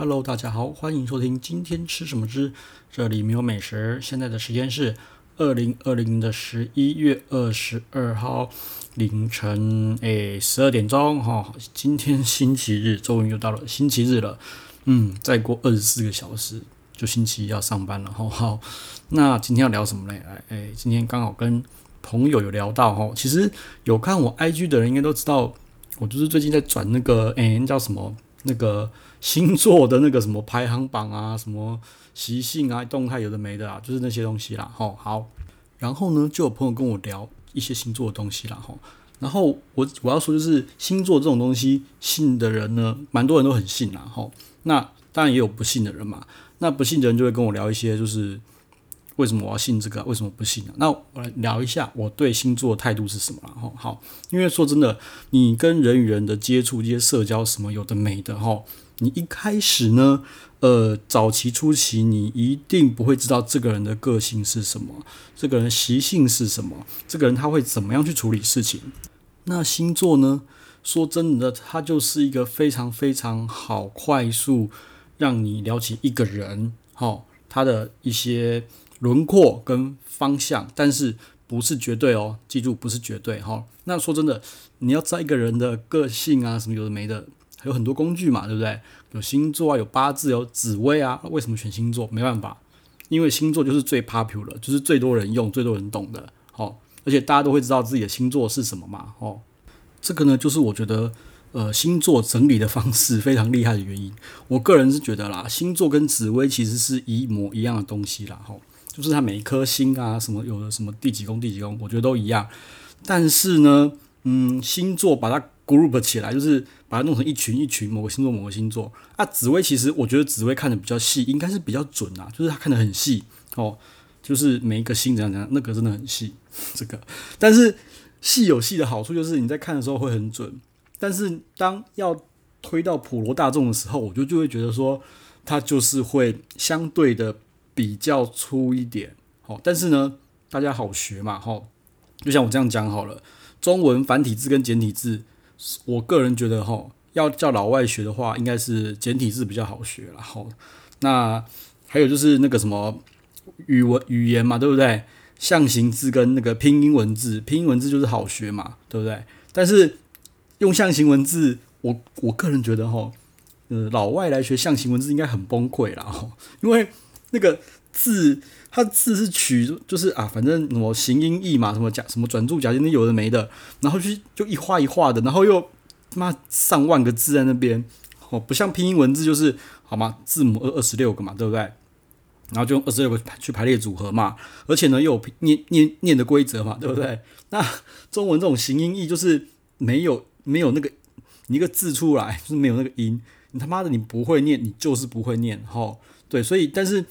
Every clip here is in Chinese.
Hello，大家好，欢迎收听今天吃什么之，这里没有美食。现在的时间是二零二零的十一月二十二号凌晨诶十二点钟哈、哦。今天星期日，终于又到了星期日了。嗯，再过二十四个小时就星期一要上班了。好、哦，好，那今天要聊什么嘞？哎哎，今天刚好跟朋友有聊到哈、哦。其实有看我 IG 的人应该都知道，我就是最近在转那个诶叫什么那个。星座的那个什么排行榜啊，什么习性啊，动态有的没的啊，就是那些东西啦。吼，好，然后呢，就有朋友跟我聊一些星座的东西啦。吼，然后我我要说就是星座这种东西，信的人呢，蛮多人都很信啦。吼，那当然也有不信的人嘛。那不信的人就会跟我聊一些，就是为什么我要信这个，为什么不信呢？那我来聊一下我对星座的态度是什么啦。吼，好，因为说真的，你跟人与人的接触，这些社交什么有的没的，哈。你一开始呢，呃，早期初期，你一定不会知道这个人的个性是什么，这个人习性是什么，这个人他会怎么样去处理事情。那星座呢？说真的，它就是一个非常非常好，快速让你了解一个人，哈，他的一些轮廓跟方向，但是不是绝对哦，记住不是绝对哈。那说真的，你要在一个人的个性啊，什么有的没的。还有很多工具嘛，对不对？有星座啊，有八字，有紫微啊。为什么选星座？没办法，因为星座就是最 popular，就是最多人用、最多人懂的。哦，而且大家都会知道自己的星座是什么嘛。哦，这个呢，就是我觉得，呃，星座整理的方式非常厉害的原因。我个人是觉得啦，星座跟紫微其实是一模一样的东西啦。哦，就是它每一颗星啊，什么有的什么第几宫、第几宫，我觉得都一样。但是呢，嗯，星座把它 group 起来，就是把它弄成一群一群，某个星座某个星座啊。紫微其实我觉得紫微看得比较细，应该是比较准啊，就是它看得很细哦，就是每一个星怎样怎样，那个真的很细。这个，但是细有细的好处，就是你在看的时候会很准。但是当要推到普罗大众的时候，我就就会觉得说，它就是会相对的比较粗一点。好，但是呢，大家好学嘛，哈，就像我这样讲好了，中文繁体字跟简体字。我个人觉得哈，要叫老外学的话，应该是简体字比较好学。然后，那还有就是那个什么语文语言嘛，对不对？象形字跟那个拼音文字，拼音文字就是好学嘛，对不对？但是用象形文字，我我个人觉得哈，呃，老外来学象形文字应该很崩溃啦，哈，因为那个字。它字是取就是啊，反正什么形音义嘛，什么假什么转注假借那有的没的，然后就就一画一画的，然后又妈上万个字在那边哦，不像拼音文字就是好吗？字母二二十六个嘛，对不对？然后就用二十六个去排列组合嘛，而且呢又有念念念的规则嘛，对不对？那中文这种形音义就是没有没有那个一个字出来就是没有那个音，你他妈的你不会念，你就是不会念，吼，对，所以但是。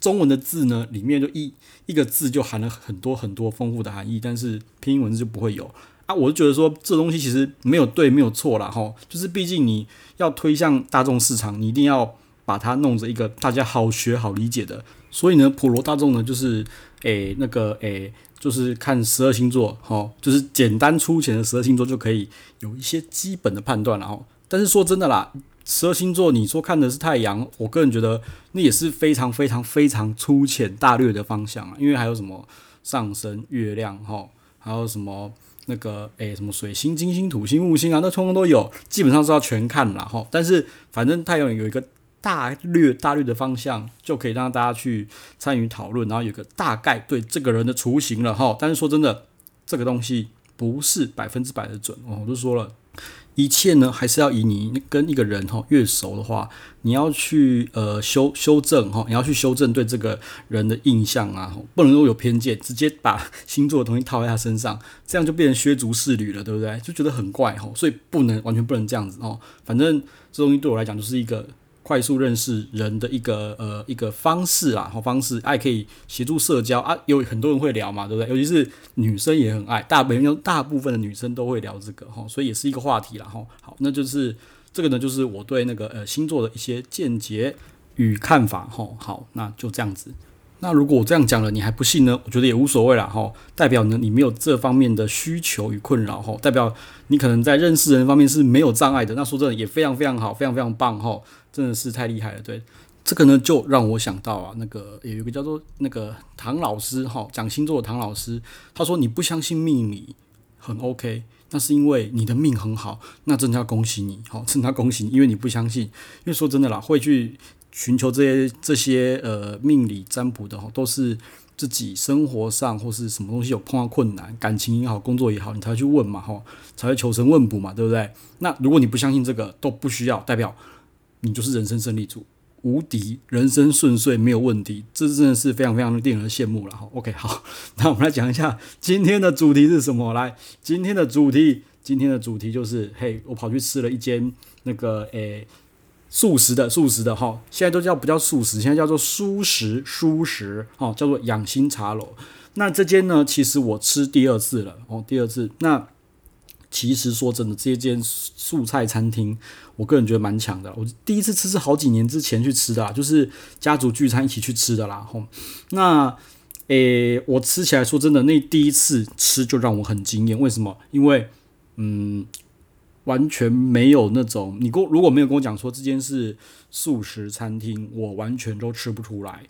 中文的字呢，里面就一一个字就含了很多很多丰富的含义，但是拼音文字就不会有啊。我就觉得说，这东西其实没有对，没有错啦。哈。就是毕竟你要推向大众市场，你一定要把它弄成一个大家好学好理解的。所以呢，普罗大众呢，就是诶、那个诶、就是看十二星座，哈，就是简单粗浅的十二星座就可以有一些基本的判断了哈。但是说真的啦。十二星座，你说看的是太阳，我个人觉得那也是非常非常非常粗浅大略的方向啊。因为还有什么上升、月亮，哈，还有什么那个诶、什么水星、金星、土星、木星啊，那通通都有，基本上是要全看了。哈。但是反正太阳有一个大略大略的方向，就可以让大家去参与讨论，然后有个大概对这个人的雏形了哈。但是说真的，这个东西不是百分之百的准哦，我都说了。一切呢，还是要以你跟一个人哈越熟的话，你要去呃修修正哈，你要去修正对这个人的印象啊，不能够有偏见，直接把星座的东西套在他身上，这样就变成削足适履了，对不对？就觉得很怪哈，所以不能完全不能这样子哦。反正这东西对我来讲就是一个。快速认识人的一个呃一个方式啦，好方式，爱可以协助社交啊，有很多人会聊嘛，对不对？尤其是女生也很爱，大部分大部分的女生都会聊这个哈，所以也是一个话题啦哈。好，那就是这个呢，就是我对那个呃星座的一些见解与看法哈。好，那就这样子。那如果我这样讲了，你还不信呢？我觉得也无所谓啦，哈，代表呢你没有这方面的需求与困扰，哈，代表你可能在认识人方面是没有障碍的。那说真的也非常非常好，非常非常棒，哈，真的是太厉害了。对，这个呢就让我想到啊，那个有一个叫做那个唐老师，哈，讲星座的唐老师，他说你不相信命理很 OK，那是因为你的命很好，那真的要恭喜你，好，真的要恭喜你，因为你不相信，因为说真的啦，会去。寻求这些这些呃命理占卜的哈，都是自己生活上或是什么东西有碰到困难，感情也好，工作也好，你才会去问嘛哈，才会求神问卜嘛，对不对？那如果你不相信这个，都不需要，代表你就是人生胜利组，无敌，人生顺遂，没有问题，这真的是非常非常令人羡慕了哈。OK，好，那我们来讲一下今天的主题是什么？来，今天的主题，今天的主题就是，嘿，我跑去吃了一间那个诶。素食的，素食的哈，现在都叫不叫素食，现在叫做蔬食，蔬食哦，叫做养心茶楼。那这间呢，其实我吃第二次了哦，第二次。那其实说真的，这间素菜餐厅，我个人觉得蛮强的。我第一次吃是好几年之前去吃的啦，就是家族聚餐一起去吃的啦。吼，那诶，我吃起来说真的，那第一次吃就让我很惊艳。为什么？因为嗯。完全没有那种，你跟如果没有跟我讲说这间是素食餐厅，我完全都吃不出来。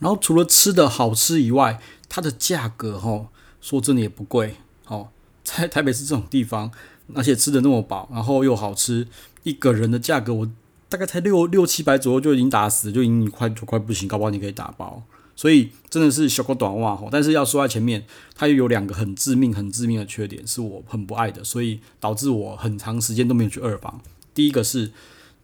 然后除了吃的好吃以外，它的价格哈，说真的也不贵哦，在台北市这种地方，而且吃的那么饱，然后又好吃，一个人的价格我大概才六六七百左右就已经打死，就已经快就快不行，搞不好你可以打包。所以真的是小狗短袜吼，但是要说在前面，它又有两个很致命、很致命的缺点，是我很不爱的，所以导致我很长时间都没有去二房。第一个是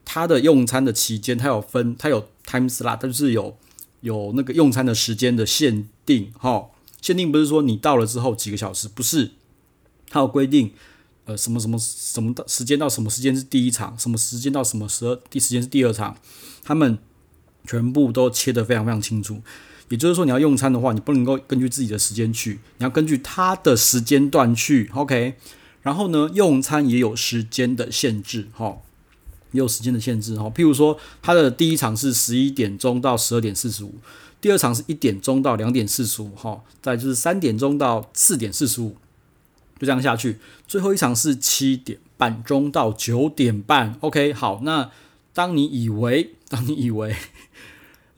它的用餐的期间，它有分，它有 time slot，它就是有有那个用餐的时间的限定哈。限定不是说你到了之后几个小时，不是，它有规定，呃，什么什么什么的时间到什么时间是第一场，什么时间到什么时候第时间是第二场，他们全部都切得非常非常清楚。也就是说，你要用餐的话，你不能够根据自己的时间去，你要根据他的时间段去，OK。然后呢，用餐也有时间的限制，哈，也有时间的限制，哈。譬如说，他的第一场是十一点钟到十二点四十五，第二场是一点钟到两点四十五，哈，再就是三点钟到四点四十五，就这样下去。最后一场是七点半钟到九点半，OK。好，那当你以为，当你以为。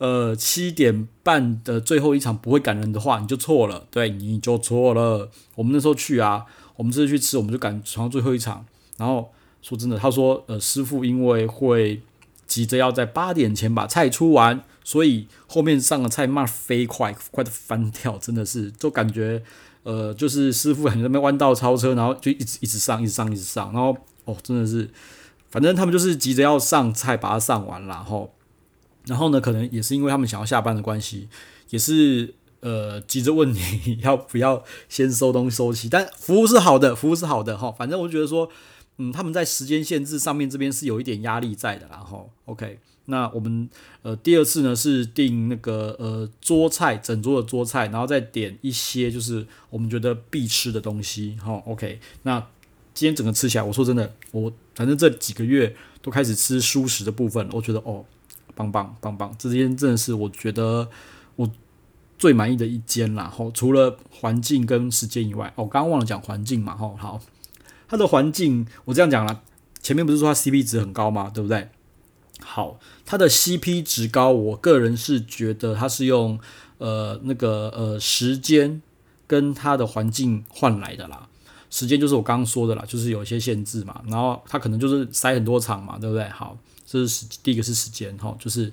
呃，七点半的最后一场不会赶人的话，你就错了，对，你就错了。我们那时候去啊，我们这次去吃，我们就赶上最后一场。然后说真的，他说，呃，师傅因为会急着要在八点前把菜出完，所以后面上的菜卖飞快，快的翻掉，真的是，就感觉，呃，就是师傅很在那边弯道超车，然后就一直一直上，一直上，一直上，然后哦，真的是，反正他们就是急着要上菜，把它上完，然后。然后呢，可能也是因为他们想要下班的关系，也是呃急着问你要不要先收东西收齐，但服务是好的，服务是好的哈。反正我就觉得说，嗯，他们在时间限制上面这边是有一点压力在的，然后 OK。那我们呃第二次呢是订那个呃桌菜，整桌的桌菜，然后再点一些就是我们觉得必吃的东西哈。OK。那今天整个吃起来，我说真的，我反正这几个月都开始吃蔬食的部分，我觉得哦。棒棒棒棒，这间真的是我觉得我最满意的一间啦。吼，除了环境跟时间以外，哦，刚刚忘了讲环境嘛。吼，好，它的环境我这样讲了，前面不是说它 CP 值很高吗？对不对？好，它的 CP 值高，我个人是觉得它是用呃那个呃时间跟它的环境换来的啦。时间就是我刚刚说的啦，就是有一些限制嘛，然后它可能就是塞很多场嘛，对不对？好。这是第一个是时间哈，就是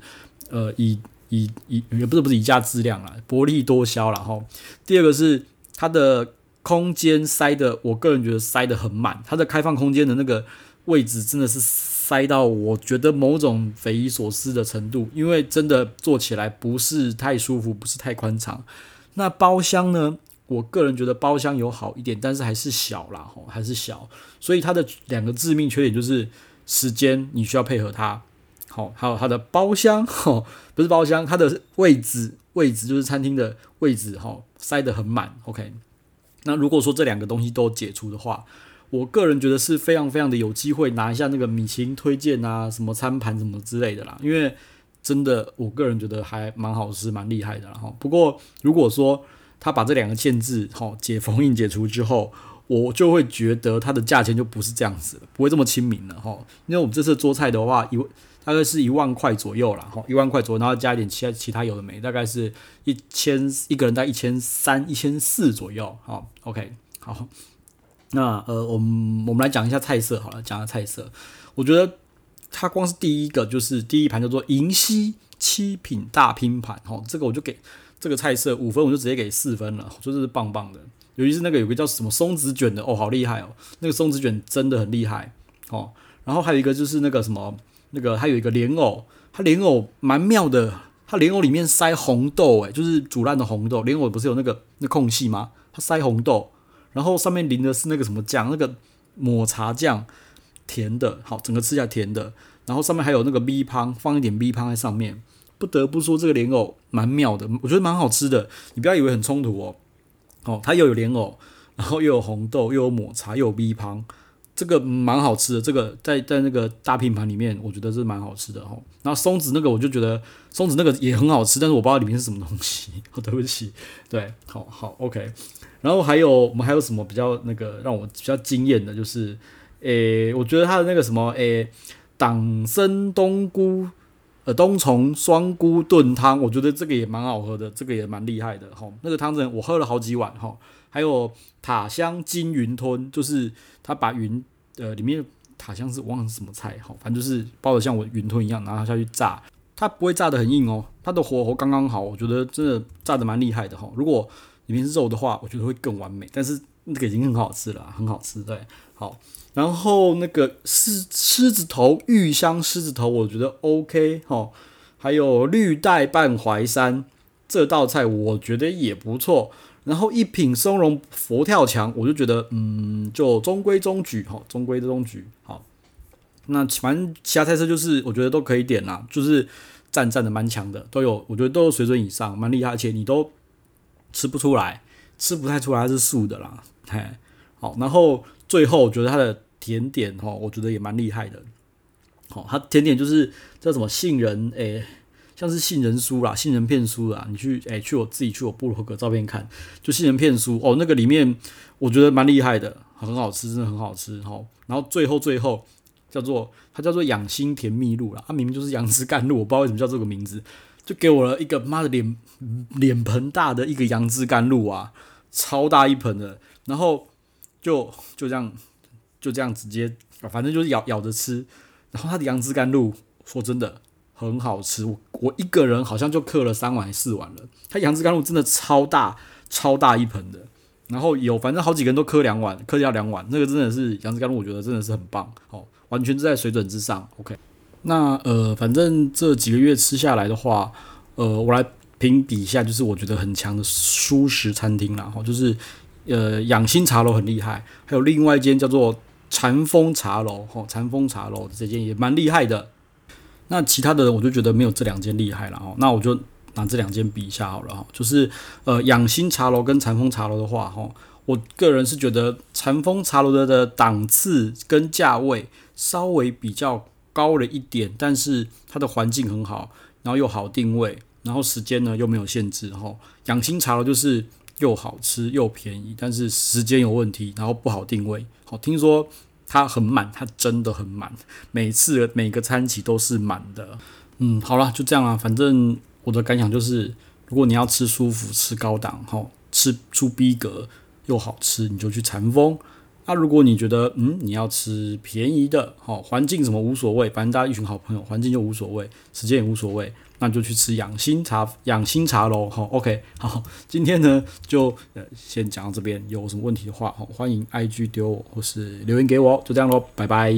呃以以以也不是不是以价质量啦，薄利多销了哈。第二个是它的空间塞的，我个人觉得塞得很满，它的开放空间的那个位置真的是塞到我觉得某种匪夷所思的程度，因为真的坐起来不是太舒服，不是太宽敞。那包厢呢，我个人觉得包厢有好一点，但是还是小啦哈，还是小，所以它的两个致命缺点就是。时间你需要配合它，好，还有它的包厢，哈，不是包厢，它的位置，位置就是餐厅的位置，哈，塞得很满，OK。那如果说这两个东西都解除的话，我个人觉得是非常非常的有机会拿一下那个米其林推荐啊，什么餐盘什么之类的啦。因为真的，我个人觉得还蛮好吃，蛮厉害的哈。不过如果说他把这两个限制哈解封印解除之后，我就会觉得它的价钱就不是这样子了，不会这么亲民了哈。因为我们这次做菜的话，一大概是一万块左右啦，哈，一万块左右，然后加一点其他其他有的没，大概是一千一个人在一千三、一千四左右。好，OK，好。那呃，我们我们来讲一下菜色好了，讲下菜色。我觉得它光是第一个就是第一盘叫做银溪七品大拼盘，哈，这个我就给这个菜色五分，我就直接给四分了，就是棒棒的。尤其是那个有个叫什么松子卷的哦，好厉害哦！那个松子卷真的很厉害哦。然后还有一个就是那个什么，那个还有一个莲藕，它莲藕蛮妙的，它莲藕里面塞红豆，诶，就是煮烂的红豆。莲藕不是有那个那空隙吗？它塞红豆，然后上面淋的是那个什么酱，那个抹茶酱，甜的，好，整个吃起来甜的。然后上面还有那个米香，放一点米香在上面。不得不说这个莲藕蛮妙的，我觉得蛮好吃的。你不要以为很冲突哦。哦，它又有莲藕，然后又有红豆，又有抹茶，又有米香，这个蛮好吃的。这个在在那个大拼盘里面，我觉得是蛮好吃的哈。然后松子那个，我就觉得松子那个也很好吃，但是我不知道里面是什么东西。哦，对不起，对，好好 OK。然后还有我们还有什么比较那个让我比较惊艳的，就是诶，我觉得它的那个什么诶，党参冬菇。冬虫双菇炖汤，我觉得这个也蛮好喝的，这个也蛮厉害的哈。那个汤真我喝了好几碗哈。还有塔香金云吞，就是他把云呃里面塔香是忘了什么菜哈，反正就是包的像我云吞一样，然后下去炸，它不会炸得很硬哦，它的火候刚刚好，我觉得真的炸得蛮厉害的哈。如果里面是肉的话，我觉得会更完美，但是那个已经很好吃了，很好吃，对，好。然后那个狮狮子头玉香狮子头，我觉得 OK 哈。还有绿带拌淮山这道菜，我觉得也不错。然后一品松茸佛跳墙，我就觉得嗯，就中规中矩哈，中规中矩。好，那反正其他菜色就是我觉得都可以点啦，就是赞赞的蛮强的，都有，我觉得都有水准以上，蛮厉害，而且你都吃不出来，吃不太出来它是素的啦。嘿，好，然后。最后，我觉得它的甜点哈，我觉得也蛮厉害的。好，它甜点就是叫什么杏仁，诶、像是杏仁酥啦、杏仁片酥啦。你去，诶、去我自己去我部落格照片看，就杏仁片酥哦，那个里面我觉得蛮厉害的，很好吃，真的很好吃哈。然后最后最后叫做它叫做养心甜蜜露啦，它明明就是杨枝甘露，我不知道为什么叫这个名字，就给我了一个妈的脸脸盆大的一个杨枝甘露啊，超大一盆的，然后。就就这样，就这样直接，反正就是咬咬着吃。然后它的杨枝甘露，说真的很好吃。我我一个人好像就嗑了三碗四碗了。它杨枝甘露真的超大超大一盆的。然后有反正好几个人都嗑两碗，嗑掉两碗。那个真的是杨枝甘露，我觉得真的是很棒，哦，完全是在水准之上。OK，那呃，反正这几个月吃下来的话，呃，我来评比一下，就是我觉得很强的蔬食餐厅啦，哈，就是。呃，养心茶楼很厉害，还有另外一间叫做禅风茶楼，吼，禅风茶楼这间也蛮厉害的。那其他的人我就觉得没有这两间厉害了，哈。那我就拿这两间比一下好了，哈。就是呃，养心茶楼跟禅风茶楼的话，哈，我个人是觉得禅风茶楼的的档次跟价位稍微比较高了一点，但是它的环境很好，然后又好定位，然后时间呢又没有限制，哈。养心茶楼就是。又好吃又便宜，但是时间有问题，然后不好定位。好，听说它很满，它真的很满，每次每个餐期都是满的。嗯，好了，就这样啦。反正我的感想就是，如果你要吃舒服、吃高档，好吃出逼格又好吃，你就去禅风。那、如果你觉得嗯你要吃便宜的，好环境什么无所谓，反正大家一群好朋友，环境就无所谓，时间也无所谓。那就去吃养心茶养心茶楼，好，OK，好，今天呢就呃先讲到这边，有什么问题的话，好欢迎 IG 丢我或是留言给我，就这样喽，拜拜。